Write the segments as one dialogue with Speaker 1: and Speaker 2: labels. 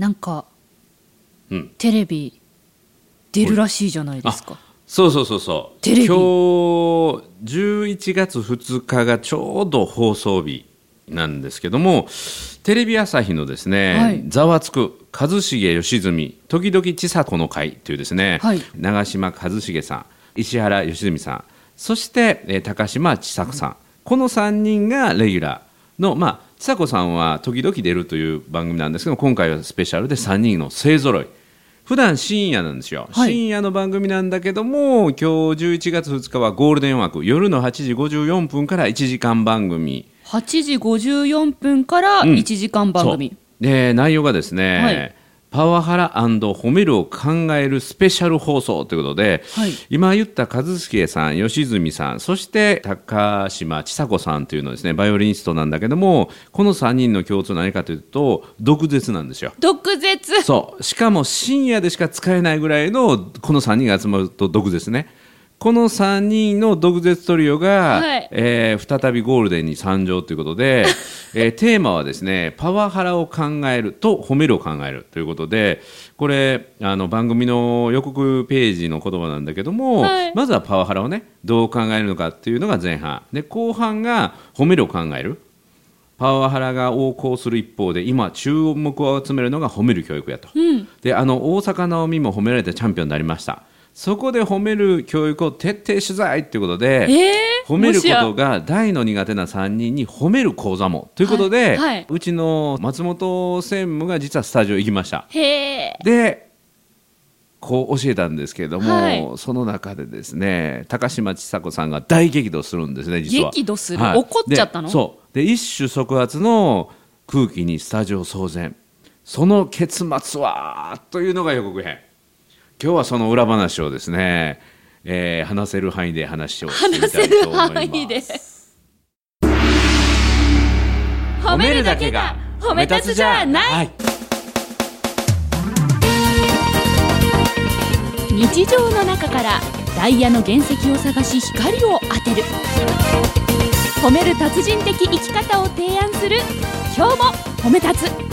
Speaker 1: なんか
Speaker 2: うん。
Speaker 1: テレビ出るらしいじゃないですか。
Speaker 2: そうそうそうそう。
Speaker 1: テレビ。
Speaker 2: 今日11月2日がちょうど放送日なんですけどもテレビ朝日のですね「
Speaker 1: はい。
Speaker 2: ざわつく一茂良純時々千佐子の会」というですね、
Speaker 1: はい。
Speaker 2: 長嶋一茂さん石原良純さんそして、えー高島千佐子さん、この3人がレギュラーのまあ千佐子さんは時々出るという番組なんですけど今回はスペシャルで3人の勢ぞろい。普段深夜なんですよ、
Speaker 1: はい。
Speaker 2: 深夜の番組なんだけども今日11月2日はゴールデン枠夜の8時54分から1時間番組。
Speaker 1: 8時54分から
Speaker 2: うん。
Speaker 1: 1時間番組、
Speaker 2: そう。で内容がですね、
Speaker 1: はい
Speaker 2: パワハラ褒めるを考えるスペシャル放送ということで、
Speaker 1: はい。
Speaker 2: 今言った一茂さん吉住さんそして高島千佐子さんというのはですねバイオリニストなんだけどもこの3人の共通は何かというと毒舌なんですよ。
Speaker 1: 毒舌。
Speaker 2: そう。しかも深夜でしか使えないぐらいのこの3人が集まると毒ですねこの3人の毒舌トリオが、
Speaker 1: はい。
Speaker 2: えー再びゴールデンに参上ということで、えーテーマはですねパワハラを考えると褒めるを考えるということでこれあの番組の予告ページの言葉なんだけども、
Speaker 1: はい。
Speaker 2: まずはパワハラをねどう考えるのかっていうのが前半。で後半が褒めるを考える。パワハラが横行する一方で今注目を集めるのが褒める教育やと、であの大阪なおみも褒められてチャンピオンになりましたそこで褒める教育を徹底取材ということで、
Speaker 1: えー、
Speaker 2: 褒めることが大の苦手な3人に褒める講座も。ということで、
Speaker 1: はいはい。う
Speaker 2: ちの松本専務が実はスタジオ行きました。でこう教えたんですけれども、
Speaker 1: はい。
Speaker 2: その中でですね高嶋ちさ子さんが大激怒するんですね実は。
Speaker 1: 激怒する？怒っちゃったの？
Speaker 2: でそう。で一種即発の空気にスタジオ騒然。その結末は？というのが予告編今日はその裏話をですね、えー話せる範囲で話をしてみた
Speaker 1: 話せる
Speaker 2: いと思います。
Speaker 1: 範囲で
Speaker 2: 褒めるだけが
Speaker 1: 褒め立つじゃない、
Speaker 2: はい。
Speaker 1: 日常の中からダイヤの原石を探し光を当てる。褒める達人的生き方を提案する。今日も褒め立つ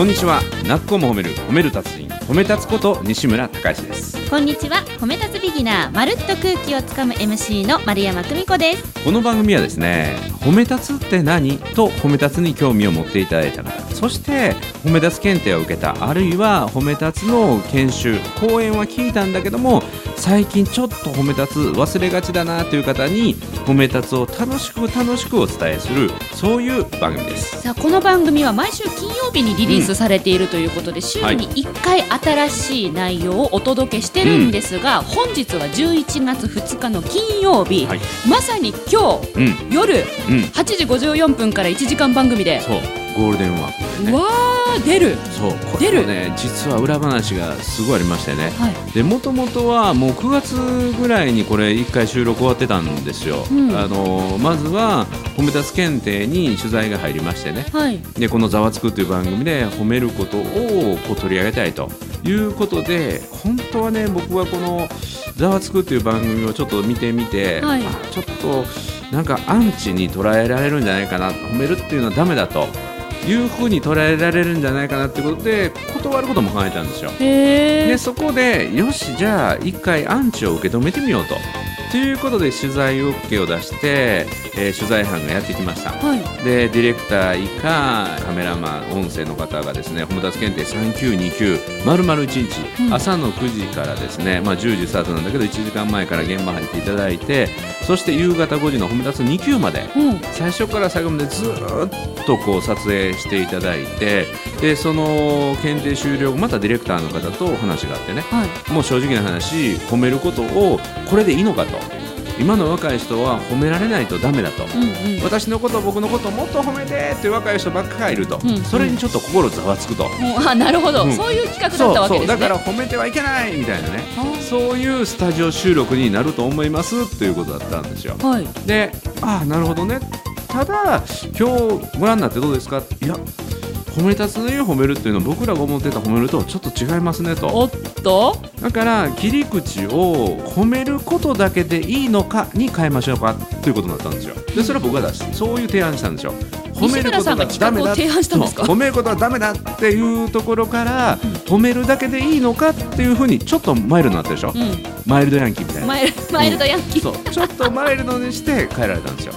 Speaker 2: こんにちは。なっこも褒める褒める達人褒め立つこと西村孝之です。
Speaker 3: こんにちは。褒め立つビギナーまるっと空気をつかむ MC の丸山久美子です。
Speaker 2: この番組はですね褒め立つって何？と褒め立つに興味を持っていただいた方そして褒め立つ検定を受けたあるいは褒め立つの研修講演は聞いたんだけども最近ちょっと褒め立つ忘れがちだなという方に褒め立つを楽しく楽しくお伝えするそういう番組です。
Speaker 1: さあこの番組は毎週金曜日にリリースされているということで、週に1回新しい内容をお届けしてるんですが、本日は11月2日の金曜日、
Speaker 2: はい。
Speaker 1: まさに今日
Speaker 2: うん。
Speaker 1: 夜
Speaker 2: うん。
Speaker 1: 8時54分から1時間番組で、
Speaker 2: ゴールデンワークでね。
Speaker 1: わー出る。
Speaker 2: そう。これもね実は裏話がすごいありましてね。
Speaker 1: はい。
Speaker 2: でもともとはもう9月ぐらいにこれ1回収録終わってたんですよ、
Speaker 1: うん。
Speaker 2: あのまずは褒め立つ検定に取材が入りましてね。
Speaker 1: はい。
Speaker 2: でこの「ざわつく」という番組で褒めることをこう取り上げたいということで本当はね僕はこの「ざわつく」という番組をちょっと見てみて、
Speaker 1: はい
Speaker 2: あちょっとなんかアンチに捉えられるんじゃないかな褒めるっていうのはダメだというふうに捉えられるんじゃないかなってことで断ることも考えたんですよ。でそこでよしじゃあ一回アンチを受け止めてみようと。ということで取材 OK を出して、えー取材班がやってきました。
Speaker 1: はい
Speaker 2: でディレクター以下カメラマン音声の方がですね褒め立つ検定3929丸々1日、
Speaker 1: うん。
Speaker 2: 朝の9時からですね、まあ、10時スタートなんだけど1時間前から現場入っていただいてそして夕方5時の褒め立つ2級まで
Speaker 1: うん。
Speaker 2: 最初から最後までずーっとこう撮影していただいてでその検定終了後またディレクターの方と話があってね
Speaker 1: はい。
Speaker 2: もう正直な話褒めることをこれでいいのかと今の若い人は褒められないとダメだと。
Speaker 1: うんうん。
Speaker 2: 私のこと僕のこともっと褒めてっていう若い人ばっかりいると、
Speaker 1: うん
Speaker 2: それにちょっと心ざわつくと、
Speaker 1: もうあ なるほど、
Speaker 2: うん。
Speaker 1: そういう企画だったわけですね。
Speaker 2: そう。だから褒めてはいけないみたいなね。
Speaker 1: あ
Speaker 2: そういうスタジオ収録になると思いますということだったんですよ。
Speaker 1: はい。
Speaker 2: でああなるほどね。ただ今日ご覧になってどうですか？いや褒め立つの言う褒めるっていうのは僕らが思ってた褒めるとちょっと違いますねと。
Speaker 1: おっと？
Speaker 2: だから切り口を褒めることだけでいいのかに変えましょうかということになったんですよ。でそれは僕が出してそういう提案したんですよ。
Speaker 1: 西村さんが企画を提案したんですか？
Speaker 2: そう。褒めることはダメだっていうところから、褒めるだけでいいのかっていうふうにちょっとマイルドになったでしょ、
Speaker 1: う
Speaker 2: マイルドヤンキーみたい
Speaker 1: ん、
Speaker 2: な。
Speaker 1: マイルマイルドヤンキー、
Speaker 2: そう。ちょっとマイルドにして変えられたんですよ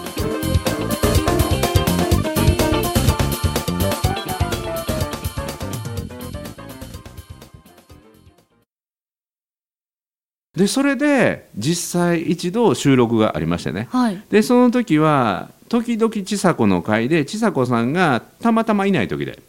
Speaker 2: でそれで実際一度収録がありましてね。
Speaker 1: はい。
Speaker 2: でその時は時々千佐子の会で千佐子さんがたまたまいない時で。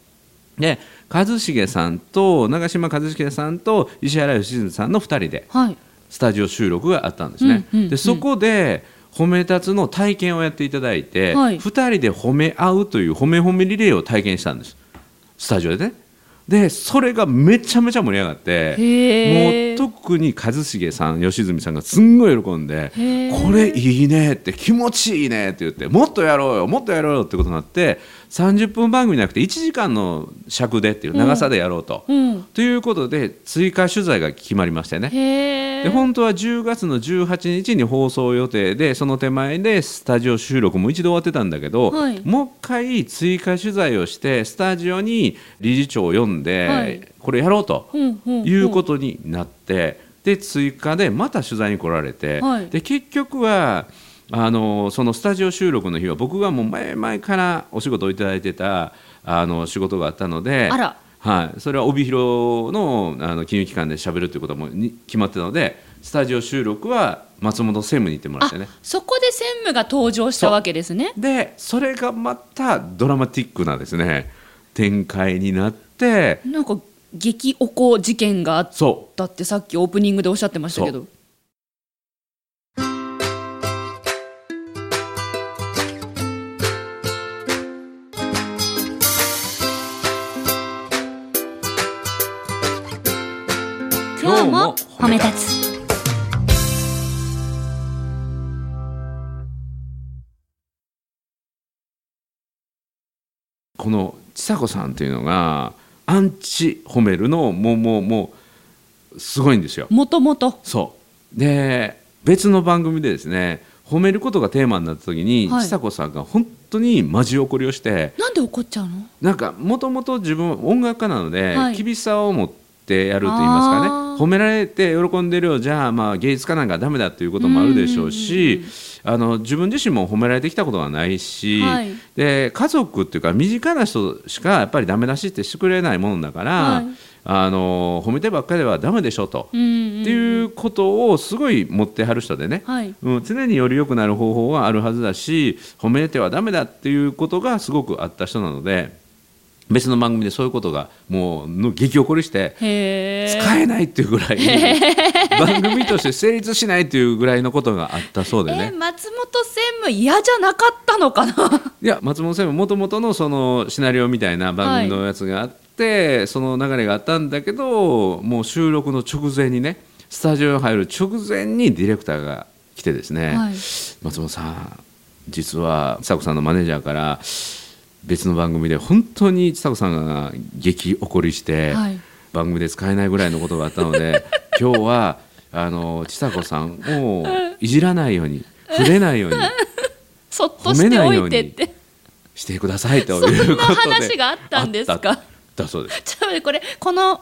Speaker 2: で一茂さんと長嶋一茂さんと石原良純さんの2人で
Speaker 1: はい。
Speaker 2: スタジオ収録があったんですね。
Speaker 1: うんうんうん
Speaker 2: でそこで褒め立つの体験をやっていただいて、
Speaker 1: はい。
Speaker 2: 2人で褒め合うという褒め褒めリレーを体験したんです。スタジオでね。でそれがめちゃめちゃ盛り上がってもう特に一茂さん吉住さんがすんごい喜んでこれいいねって気持ちいいねって言ってもっとやろうよもっとやろうよってことになって30分番組じゃなくて1時間の尺でっていう長さでやろうと。
Speaker 1: うん。
Speaker 2: ということで追加取材が決まりましてね。で本当は10月の18日に放送予定でその手前でスタジオ収録も一度終わってたんだけど、
Speaker 1: はい。
Speaker 2: もう一回追加取材をしてスタジオに理事長を呼んで、
Speaker 1: はい。
Speaker 2: これやろうと
Speaker 1: うんうんうん。
Speaker 2: いうことになって、で追加でまた取材に来られて、
Speaker 1: はい。
Speaker 2: で結局はあのそのスタジオ収録の日は僕がもう前々からお仕事をいただいてたあの仕事があったので。
Speaker 1: あら。
Speaker 2: はい、それは帯広のあの金融機関で喋るということもに決まってたのでスタジオ収録は松本専務に行ってもらっ
Speaker 1: あ
Speaker 2: てね。
Speaker 1: そこで専務が登場したわけですね。
Speaker 2: でそれがまたドラマティックなですね展開になって
Speaker 1: なんか激おこ事件があっ
Speaker 2: そ
Speaker 1: たってさっきオープニングでおっしゃってましたけど
Speaker 4: 今日も褒め立つ。
Speaker 2: うこのちさ子さんっていうのがアンチ褒めるのもうもうもうすごいんですよ。
Speaker 1: もともと。
Speaker 2: そう。で別の番組でですね褒めることがテーマになった時に、
Speaker 1: はい。
Speaker 2: ちさ子さんが本当にマジ怒りをして
Speaker 1: なんで怒っちゃうの
Speaker 2: なんかもともと自分音楽家なので、
Speaker 1: はい
Speaker 2: 厳しさを持ってやると言いますかね。褒められて喜んでるよじゃあまあ芸術家なんかダメだということもあるでしょうしあの自分自身も褒められてきたことがないし、
Speaker 1: はい。
Speaker 2: で家族っていうか身近な人しかやっぱりダメ出しってしてくれないものだから、
Speaker 1: はい。
Speaker 2: あの褒めてばっかりではダメでしょと、
Speaker 1: うんうん。
Speaker 2: っていうことをすごい持ってはる人でね、
Speaker 1: はい。
Speaker 2: うん、常により良くなる方法はあるはずだし褒めてはダメだっていうことがすごくあった人なので別の番組でそういうことがもうの激起こりして使えないっていうぐらい番組として成立しないっていうぐらいのことがあったそうで
Speaker 1: え
Speaker 2: ね。
Speaker 1: 松本専務嫌じゃなかったのかな？
Speaker 2: いや松本さんももともとのそのシナリオみたいな番組のやつがあって、その流れがあったんだけどもう収録の直前にねスタジオに入る直前にディレクターが来てですね、
Speaker 1: はい。
Speaker 2: 松本さん実はちさ子さんのマネージャーから別の番組で本当にちさ子さんが激怒りして、
Speaker 1: はい。
Speaker 2: 番組で使えないぐらいのことがあったので 今日はあのちさ子さんをいじらないように触れないように
Speaker 1: そっとしておいてって。
Speaker 2: してくださいということで。
Speaker 1: な話があったんですか？
Speaker 2: た。だそうです。
Speaker 1: ちょっと待ってこれこの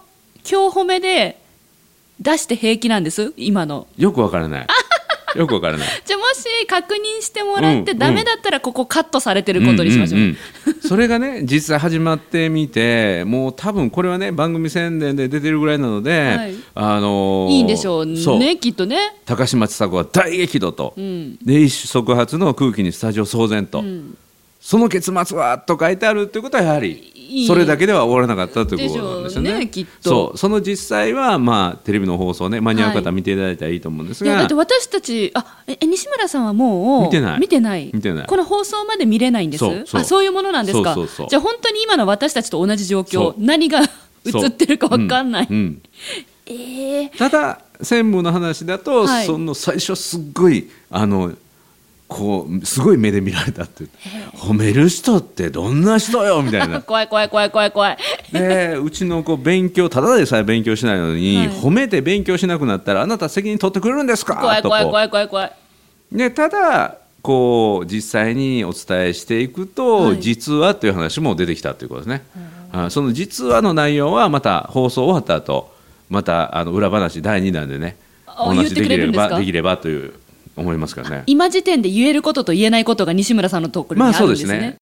Speaker 1: 今日褒めで出して平気なんです？今の。
Speaker 2: よくわからない よくわからない。
Speaker 1: じゃあもし確認してもらって
Speaker 2: うん
Speaker 1: ダメだったらここカットされてることにしましょう,、
Speaker 2: んんん。それがね実際始まってみてもう多分これはね番組宣伝で出てるぐらいなので、
Speaker 1: はい。
Speaker 2: あのー
Speaker 1: いいんでしょうねきっとね。
Speaker 2: 高嶋ちさ子は大激怒と、
Speaker 1: うん。
Speaker 2: で一触発の空気にスタジオ騒然と、
Speaker 1: ん。
Speaker 2: その結末はと書いてあるということはやはりそれだけでは終わらなかったということなんですよね。
Speaker 1: ねきっと。
Speaker 2: そう。その実際は、まあ、テレビの放送ね間に合う方は見ていただいたらいいと思うんですが、
Speaker 1: い。やだって私たちあええ西村さんはもう
Speaker 2: 見てない。
Speaker 1: 見てない。
Speaker 2: 見てない。
Speaker 1: この放送まで見れないんです。
Speaker 2: そうそう。
Speaker 1: あそういうものなんですか。じゃあ本当に今の私たちと同じ状況何が映ってるか分かんない、
Speaker 2: うんうん。
Speaker 1: ええ
Speaker 2: ただ専務の話だと、
Speaker 1: はい。
Speaker 2: その最初すっごいあのこうすごい目で見られたって褒める人ってどんな人よみたいな。
Speaker 1: 怖い怖い怖い怖い怖い
Speaker 2: でうちの子勉強ただでさえ勉強しないのに、
Speaker 1: はい。
Speaker 2: 褒めて勉強しなくなったらあなた責任取ってくれるんですか？
Speaker 1: 怖い怖い怖い怖い怖いう。
Speaker 2: ね、ただこう実際にお伝えしていくと、
Speaker 5: はい。
Speaker 2: 実話という話も出てきたということですね。あその実話の内容はまた放送終わった後またあの裏話第2弾でね
Speaker 5: あ
Speaker 2: お話しできればできればという思いますからね。
Speaker 5: 今時点で言えることと言えないことが西村さんのところにあるんですね。
Speaker 2: まあそうですね。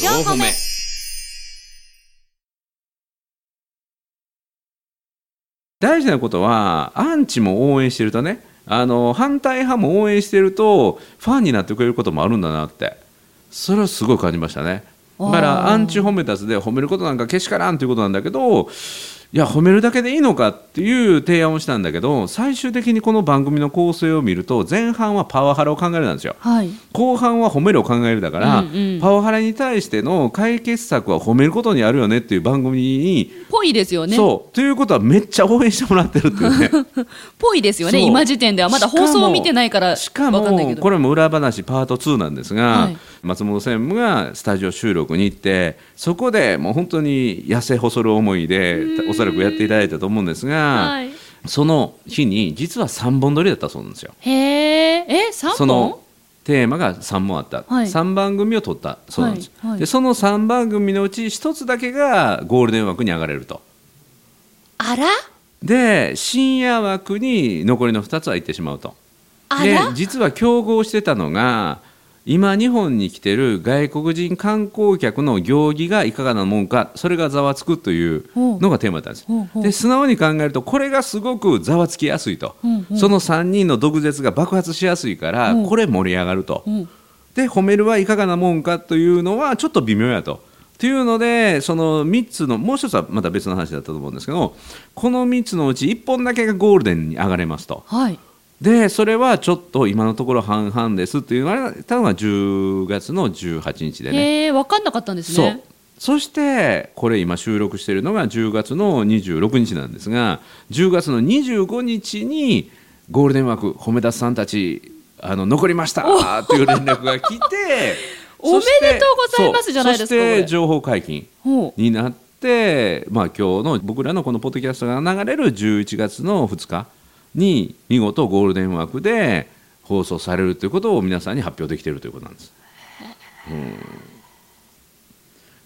Speaker 1: 四歩目。
Speaker 2: 大事なことはアンチも応援してるとねあの反対派も応援してるとファンになってくれることもあるんだなって。それはすごい感じましたね。だからアンチ褒めたつで褒めることなんかけしからんということなんだけどいや褒めるだけでいいのかっていう提案をしたんだけど最終的にこの番組の構成を見ると前半はパワハラを考えるなんですよ
Speaker 5: はい。
Speaker 2: 後半は褒めるを考えるだから、
Speaker 5: うんうん
Speaker 2: パワハラに対しての解決策は褒めることにあるよねっていう番組に
Speaker 5: ぽいですよね。
Speaker 2: そうということはめっちゃ応援してもらってるっていうね
Speaker 5: ぽいですよね。今時点ではまだ放送を見てないから
Speaker 2: しか。もこれも裏話パート2なんですが、
Speaker 5: はい
Speaker 2: 松本専務がスタジオ収録に行ってそこでもう本当に痩せ細る思いでおそらくやっていただいたと思うんですが、
Speaker 5: はい。
Speaker 2: その日に実は3本撮りだったそうなんですよ。
Speaker 5: へえ。え、三本？
Speaker 2: その？テーマが3本あった、
Speaker 5: はい
Speaker 2: 3番組を撮ったそうなんです、
Speaker 5: はいはい
Speaker 2: でその3番組のうち1つだけがゴールデン枠に上がれると
Speaker 5: あら？
Speaker 2: で深夜枠に残りの2つは行ってしまうとで
Speaker 5: あら？
Speaker 2: 実は競合してたのが今日本に来てる外国人観光客の行儀がいかがなもんかそれがざわつくというのがテーマだったんです
Speaker 5: ほうほう
Speaker 2: で素直に考えるとこれがすごくざわつきやすいと、
Speaker 5: うんうん
Speaker 2: その3人の毒舌が爆発しやすいから、
Speaker 5: うん
Speaker 2: これ盛り上がると、
Speaker 5: うん。
Speaker 2: で褒めるはいかがなもんかというのはちょっと微妙やと。というのでその3つのもう一つはまた別の話だったと思うんですけどこの3つのうち1本だけがゴールデンに上がれますと。
Speaker 5: はい。
Speaker 2: でそれはちょっと今のところ半々ですって言われたのが10月の18日でね。
Speaker 5: へえ、わかんなかったんです
Speaker 2: そう
Speaker 5: ね。
Speaker 2: そしてこれ今収録しているのが10月の26日なんですが10月の25日にゴールデン枠褒めたつさんたちあの残りましたという連絡が来て
Speaker 5: おめでとうございますじゃないですか
Speaker 2: そして情報解禁。になって、まあ、今日の僕らのこのポッドキャストが流れる11月の2日に見事ゴールデン枠で放送されるということを皆さんに発表できているということなんです。うん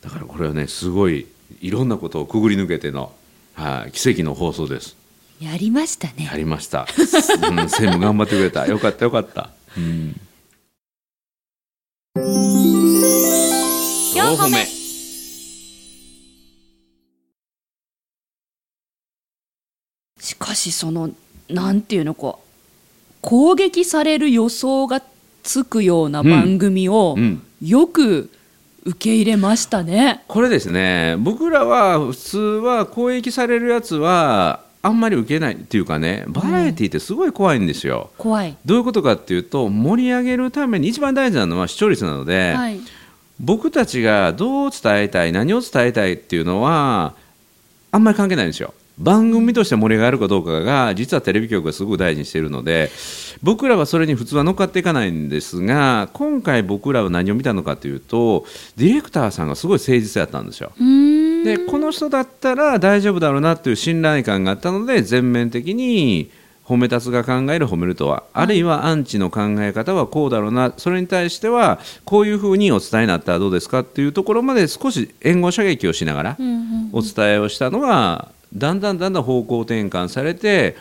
Speaker 2: だからこれはねすごいいろんなことをくぐり抜けての、はい、奇跡の放送です。
Speaker 5: やりましたね
Speaker 2: や。りました。うん、専務頑張ってくれた。よかったよかった。うん。
Speaker 1: 4歩目
Speaker 5: しかしそのなんていうのこう攻撃される予想がつくような番組を
Speaker 2: うん
Speaker 5: よく受け入れましたね。
Speaker 2: これですね僕らは普通は攻撃されるやつはあんまり受けないっていうかねバラエティってすごい怖いんですよ。
Speaker 5: 怖い。
Speaker 2: どういうことかっていうと盛り上げるために一番大事なのは視聴率なので、
Speaker 5: はい。
Speaker 2: 僕たちがどう伝えたい何を伝えたいっていうのはあんまり関係ないんですよ。番組として盛り上がるかどうかが実はテレビ局がすごく大事にしているので僕らはそれに普通は乗っかっていかないんですが今回僕らは何を見たのかというとディレクターさんがすごい誠実やったんですよ。でこの人だったら大丈夫だろうなっていう信頼感があったので全面的に褒めたつが考える褒めるとは、あるいはアンチの考え方はこうだろうなそれに対してはこういうふうにお伝えになったらどうですかっていうところまで少し援護射撃をしながらお伝えをしたのがだんだんだんだん方向転換されて、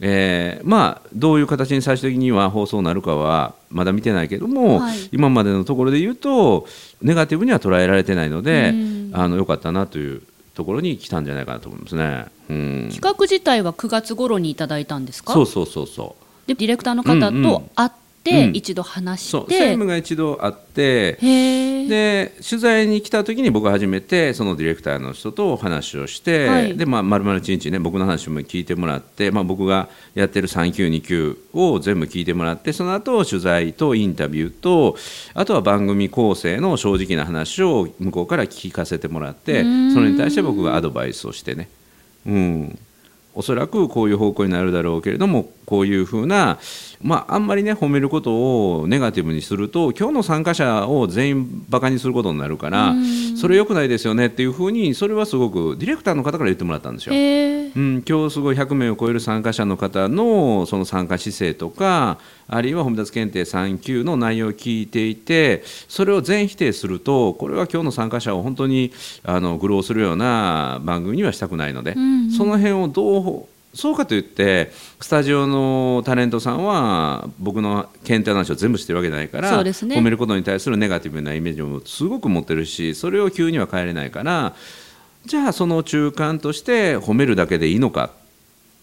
Speaker 2: えーまあ、どういう形に最終的には放送になるかはまだ見てないけども、
Speaker 5: はい。
Speaker 2: 今までのところで言うとネガティブには捉えられてないので、
Speaker 5: うん。
Speaker 2: あのよかったなというところに来たんじゃないかなと思いますね。うん、
Speaker 5: 企画自体は9月頃にいただいたんですか？
Speaker 2: そうそうそうそう。
Speaker 5: でディレクターの方と会って、
Speaker 2: うん。
Speaker 5: 一度話
Speaker 2: そう。
Speaker 5: して
Speaker 2: 専務が一度会ってで取材に来た時に僕は初めてそのディレクターの人と話をして、
Speaker 5: はい。
Speaker 2: でまあ丸々一日ね僕の話も聞いてもらって、まあ、僕がやってる3級2級を全部聞いてもらってその後取材とインタビューとあとは番組構成の正直な話を向こうから聞かせてもらってそれに対して僕がアドバイスをしてね、うん、おそらくこういう方向になるだろうけれどもこういうふうな、まあ、あんまりね褒めることをネガティブにすると今日の参加者を全員バカにすることになるからそれ良くないですよねっていうふうにそれはすごくディレクターの方から言ってもらったんですよ。
Speaker 1: へえ
Speaker 2: うん、今日すごい100名を超える参加者の方のその参加姿勢とかあるいは褒め立つ検定3級の内容を聞いていてそれを全否定するとこれは今日の参加者を本当にあの愚弄するような番組にはしたくないので、その辺をどうそうかといってスタジオのタレントさんは僕の検定の話を全部してるわけじゃないから、
Speaker 1: そうですね。
Speaker 2: 褒めることに対するネガティブなイメージもすごく持ってるしそれを急には変えれないからじゃあその中間として褒めるだけでいいのか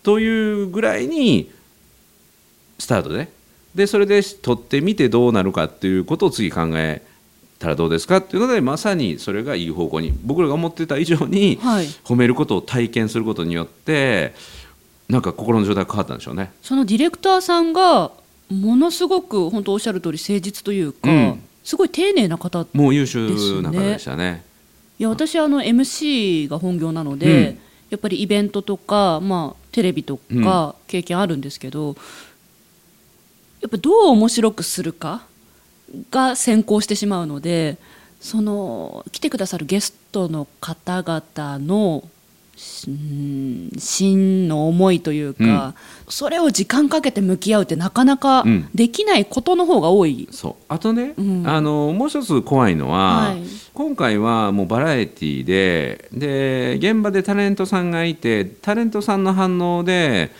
Speaker 2: というぐらいにスタートででそれで取ってみてどうなるかっていうことを次考えたらどうですかっていうのでまさにそれがいい方向に僕らが思ってた以上に
Speaker 1: はい。
Speaker 2: 褒めることを体験することによってなんか心の状態が変わったんでしょうね。
Speaker 1: そのディレクターさんがものすごく本当おっしゃる通り誠実というか、
Speaker 2: うん。
Speaker 1: すごい丁寧な方
Speaker 2: もう優秀な方でしたね。
Speaker 1: いや私あの MC が本業なので、
Speaker 2: うん。
Speaker 1: やっぱりイベントとか、まあ、テレビとか経験あるんですけど、やっぱどう面白くするかが先行してしまうのでその来てくださるゲストの方々の真の思いというか、それを時間かけて向き合うってなかなか
Speaker 2: うん。
Speaker 1: できないことの方が多い。
Speaker 2: そう。あとね、
Speaker 1: うん。
Speaker 2: あのもう一つ怖いのは、
Speaker 1: はい。
Speaker 2: 今回はもうバラエティーでで現場でタレントさんがいてタレントさんの反応で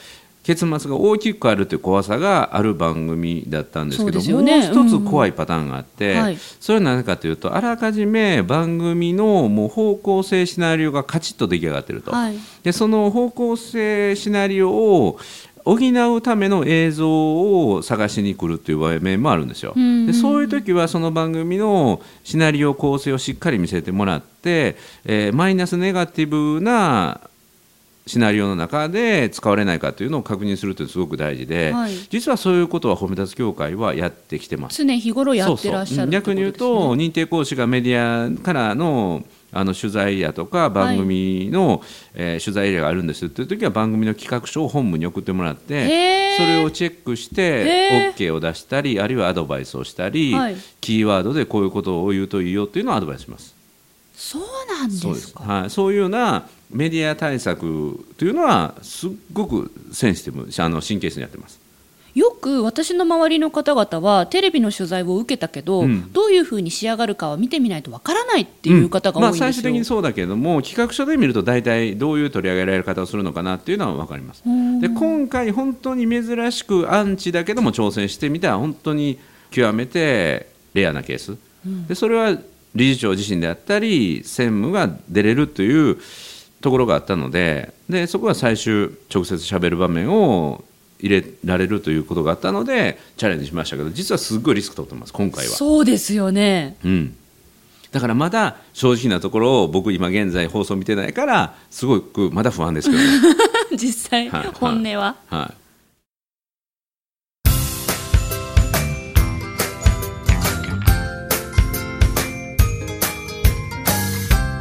Speaker 2: 結末が大きく変わるという怖さがある番組だったんですけど
Speaker 1: ね。
Speaker 2: もう一つ怖いパターンがあって、
Speaker 1: うん。はい。
Speaker 2: それは何かというとあらかじめ番組のもう方向性シナリオがカチッと出来上がってると。
Speaker 1: はい。
Speaker 2: でその方向性シナリオを補うための映像を探しに来るっていう場面もあるんですよ。
Speaker 1: うんうん。
Speaker 2: でそういう時はその番組のシナリオ構成をしっかり見せてもらって、えーマイナスネガティブなシナリオの中で使われないかというのを確認するというのはすごく大事で、
Speaker 1: はい。
Speaker 2: 実はそういうことは褒め立つ協会はやってきてます。
Speaker 1: 常日頃やってらっしゃる
Speaker 2: そうそう。逆に言うと、認定講師がメディアからのあの取材やとか番組の、えー取材エリアがあるんですっていう時は番組の企画書を本部に送ってもらってそれをチェックして OK を出したりあるいはアドバイスをしたり、
Speaker 1: はい。
Speaker 2: キーワードでこういうことを言うといいよっていうのをアドバイスします。
Speaker 1: そうなんですか。
Speaker 2: そうです。はい、そういうようなメディア対策というのはすっごくセンシティブあの神経質にやってます。
Speaker 1: よく私の周りの方々はテレビの取材を受けたけど、
Speaker 2: うん。
Speaker 1: どういうふうに仕上がるかは見てみないとわからないっていう方が多いんですよ、
Speaker 2: まあ、最終的にそうだけれども企画書で見ると大体どういう取り上げられ方をするのかなっていうのは分かります。
Speaker 1: うん。
Speaker 2: で今回本当に珍しくアンチだけども挑戦してみた本当に極めてレアなケース、でそれは理事長自身であったり専務が出れるというところがあったのででそこは最終直接しゃべる場面を入れられるということがあったのでチャレンジしましたけど実はすっごいリスク取ってます今回は。
Speaker 1: そうですよね。
Speaker 2: うん、だからまだ正直なところを僕今現在放送見てないからすごくまだ不安ですけどね、
Speaker 1: 実際
Speaker 2: はい。
Speaker 1: 本音は。
Speaker 2: は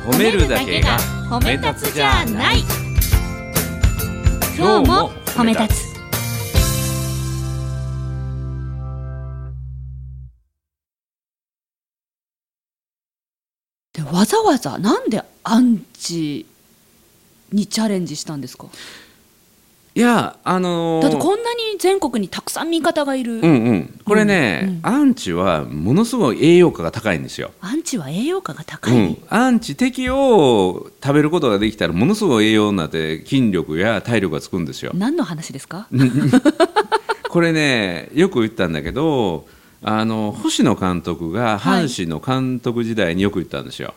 Speaker 2: い、褒めるだけが
Speaker 1: 褒
Speaker 2: め立つじゃない。
Speaker 1: 今日も褒め立つ。でわざわざなんでアンチにチャレンジしたんですか？
Speaker 2: いやあのー
Speaker 1: だってこんなに全国にたくさん味方がいる、
Speaker 2: うんうん。これね、
Speaker 1: うんうん。
Speaker 2: アンチはものすごい栄養価が高いんですよ。
Speaker 1: アンチは栄養価が高い、
Speaker 2: うん、アンチ敵を食べることができたらものすごい栄養になって筋力や体力がつくんですよ。
Speaker 1: 何の話ですか？
Speaker 2: これねよく言ったんだけどあの星野監督が
Speaker 1: はい。
Speaker 2: 阪神の監督時代によく言ったんですよ。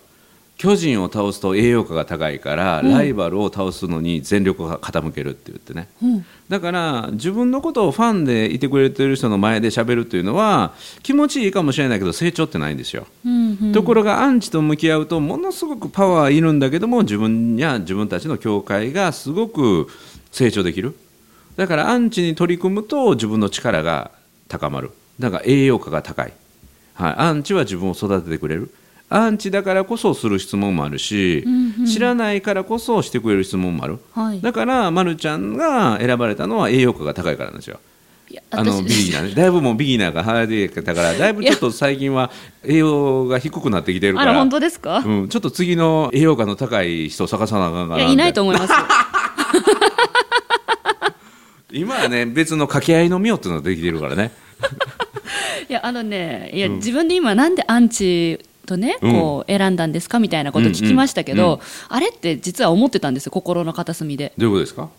Speaker 2: 巨人を倒すと栄養価が高いから、
Speaker 1: うん。
Speaker 2: ライバルを倒すのに全力が傾けるって言ってね。
Speaker 1: うん。
Speaker 2: だから自分のことをファンでいてくれてる人の前で喋るっていうのは気持ちいいかもしれないけど成長ってないんですよ。
Speaker 1: うんうん。
Speaker 2: ところがアンチと向き合うとものすごくパワーいるんだけども自分や自分たちの教会がすごく成長できる。だからアンチに取り組むと自分の力が高まる。だから栄養価が高い、はい、アンチは自分を育ててくれるアンチだからこそする質問もあるし、
Speaker 1: うんうん。
Speaker 2: 知らないからこそしてくれる質問もある。
Speaker 1: はい。
Speaker 2: だから、ま、るちゃんが選ばれたのは栄養価が高いからなんですよ。あの
Speaker 1: 私
Speaker 2: ビギナー。ねだいぶもうビギナーが入ってきたからだいぶちょっと最近は栄養が低くなってきてるから。
Speaker 1: 本当ですか、
Speaker 2: うん、ちょっと次の栄養価の高い人を探さなあかんかな
Speaker 1: いやいないと思いますよ。
Speaker 2: 今はね別の掛け合いの妙っていうのができてるからね。
Speaker 1: いやあのねいや、自分で今なんでアンチとね
Speaker 2: うん。
Speaker 1: こう選んだんですかみたいなこと聞きましたけど、あれって実は思ってたんですよ心の片隅で。
Speaker 2: どういうことですか？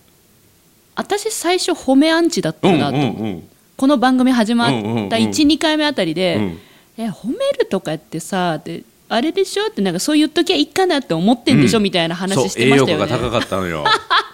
Speaker 1: 私最初褒めアンチだったなと、この番組始まった
Speaker 2: うんうんうん
Speaker 1: 12、回目あたりで、
Speaker 2: うん。
Speaker 1: え褒めるとかってさであれでしょ？ってなんかそう言っときゃいいかなって思ってんでしょ、
Speaker 2: うん。
Speaker 1: みたいな話してましたよね。
Speaker 2: 栄養価が高かったのよ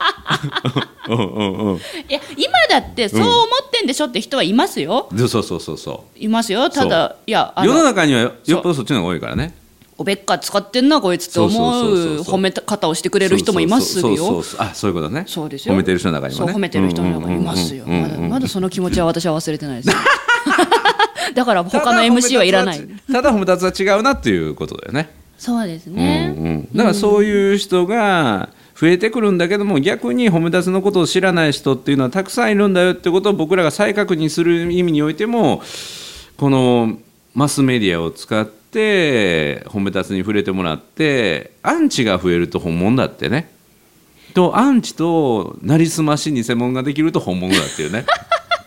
Speaker 2: うんうんうん。
Speaker 1: いや今だってそう思ってんでしょって人はいますよ、
Speaker 2: でそうそうそうそ
Speaker 1: いますよ。ただいや
Speaker 2: う世の中にはよよっぽどそっちの方が多いからね。
Speaker 1: おべっか使ってんなこいつって思
Speaker 2: そう
Speaker 1: 褒め方をしてくれる人もいますよ。
Speaker 2: あそういうことね。
Speaker 1: そうですよ。
Speaker 2: 褒めてる人の中にもね。
Speaker 1: そう褒めてる人の中にいますよ。
Speaker 2: うんうんうん
Speaker 1: まだまだその気持ちは私は忘れてないです。だから他の MC はいらない。
Speaker 2: ただ褒め立つは違うなっていうことだよね。
Speaker 1: そうですね、
Speaker 2: うんうん、だからそういう人が増えてくるんだけども逆に褒め立つのことを知らない人っていうのはたくさんいるんだよってことを僕らが再確認する意味においてもこのマスメディアを使って褒め立つに触れてもらってアンチが増えると本物だってね。とアンチとなりすまし偽物ができると本物だっていうね。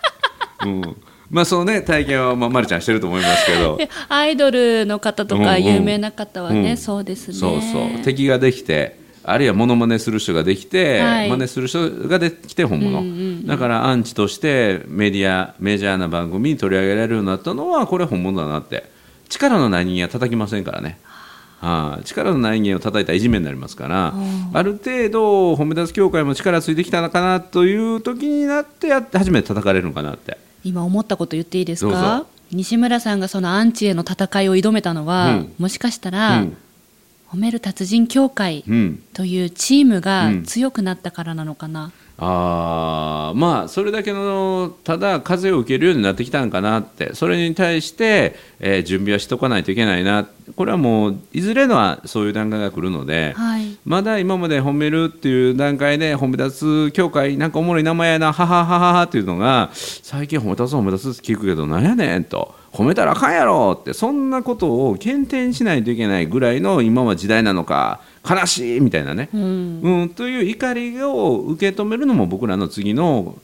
Speaker 2: うん。まあそのね体験はまあまるちゃんしてると思いますけど。
Speaker 1: で アイドルの方と
Speaker 2: うんうん
Speaker 1: か有名な方はね、
Speaker 2: うん。
Speaker 1: そうですね。
Speaker 2: そうそう。敵ができてあるいはモノマネする人ができて、
Speaker 1: はい。
Speaker 2: 真似する人ができて本物、
Speaker 1: うんうんうん
Speaker 2: だからアンチとしてメディアメジャーな番組に取り上げられるようになったのはこれ本物だなって。力のない人間は叩きませんからね。はい。力のない人間を叩いたらいじめになりますから、ある程度褒め立つ協会も力ついてきたのかなという時になってやって初めて叩かれるのかなって。
Speaker 1: 今思ったこと言っていいですか？
Speaker 2: ぞ。
Speaker 1: 西村さんがそのアンチへの戦いを挑めたのは、
Speaker 2: うん。
Speaker 1: もしかしたら、
Speaker 2: うん
Speaker 1: 褒める達人協会
Speaker 2: うん。
Speaker 1: というチームが
Speaker 2: うん。
Speaker 1: 強くなったからなのかな、
Speaker 2: あーまあそれだけのただ風を受けるようになってきたんかなって。それに対して、えー準備はしとかないといけないな。これはもういずれのはそういう段階が来るので、
Speaker 1: はい。
Speaker 2: まだ今まで褒めるっていう段階で褒め立つ協会なんかおもろい名前やなはははははっていうのが最近褒め立つ褒め立つって聞くけどなんやねんと褒めたらあかんやろってそんなことを検定しないといけないぐらいの今は時代なのか悲しいみたいなね、
Speaker 1: うん。
Speaker 2: うん、という怒りを受け止めるのも僕らの次の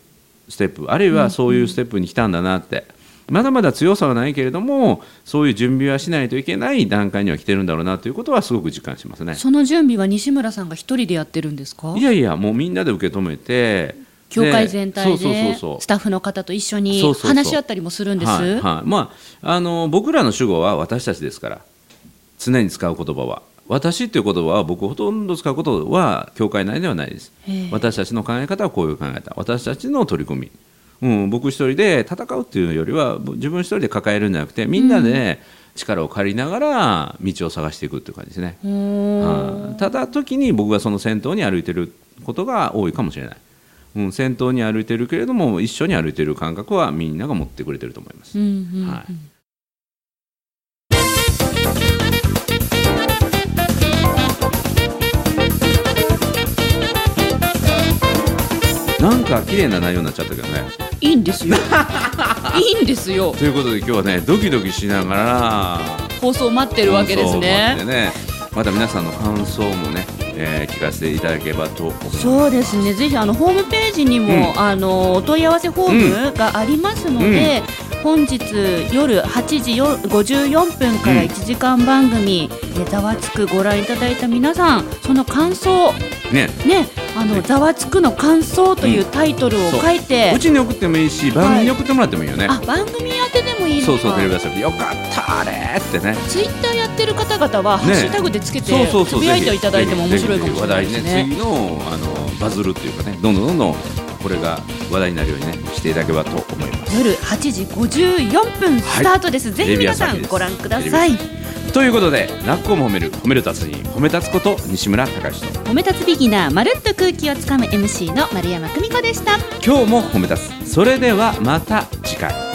Speaker 2: ステップあるいはそういうステップに来たんだなって、まだまだ強さはないけれどもそういう準備はしないといけない段階には来てるんだろうなということはすごく実感しますね。
Speaker 1: その準備は西村さんが一人でやってるんですか？
Speaker 2: いやいやもうみんなで受け止めて
Speaker 1: 協会全体でスタッフの方と一緒に話し合ったりもするんです。
Speaker 2: まあ、あの僕らの主語は私たちですから。常に使う言葉は。私っていう言葉は僕ほとんど使うことは教会内ではないです。私たちの考え方はこういう考え方。私たちの取り組み、うん、僕一人で戦うっていうよりは自分一人で抱えるんじゃなくてみんなで力を借りながら道を探していくっていう感じですね、
Speaker 1: うーん。
Speaker 2: はい。ただ時に僕がその先頭に歩いてることが多いかもしれない、うん、先頭に歩いてるけれども一緒に歩いてる感覚はみんなが持ってくれてると思います、
Speaker 1: うんうんうん。
Speaker 2: はい。なんか綺麗な内容になっちゃったけどね。
Speaker 1: いいんですよ。いいんですよ。
Speaker 2: ということで今日はねドキドキしながら
Speaker 1: 放送待ってるわけですね。
Speaker 2: ね。また皆さんの感想もね、えー聞かせていただければと思います。
Speaker 1: そうですね。ぜひあのホームページにも、
Speaker 2: うん。
Speaker 1: あのお問い合わせフォームがありますので、本日夜8時よ54分から
Speaker 2: うん。
Speaker 1: 1時間番組「えざわつく」ご覧いただいた皆さんその感想
Speaker 2: ね。
Speaker 1: ねあのざわつくの感想というタイトルを書いて、
Speaker 2: うちに送ってもいいし番組に送ってもらってもいいよね、
Speaker 1: あ番組宛てでもいいのか。
Speaker 2: そうそうテレビ朝日。でよかったあれってね。
Speaker 1: ツイッターやってる方々は、ハッシュタグでつけてつぶやいていただいても面白いかもしれないですね。
Speaker 2: 次のあのバズるっていうかねどんどんどんどんこれが話題になるようにねしていただければと思います。
Speaker 1: 夜8時54分スタートです、ぜひ皆さんご覧ください
Speaker 2: ということで「なっこも褒める褒める達人褒め立つこと西村隆之と。
Speaker 1: 褒め立つビギナーまるっと空気をつかむ MC の丸山久美子でした
Speaker 2: 今日も褒め立つそれではまた次回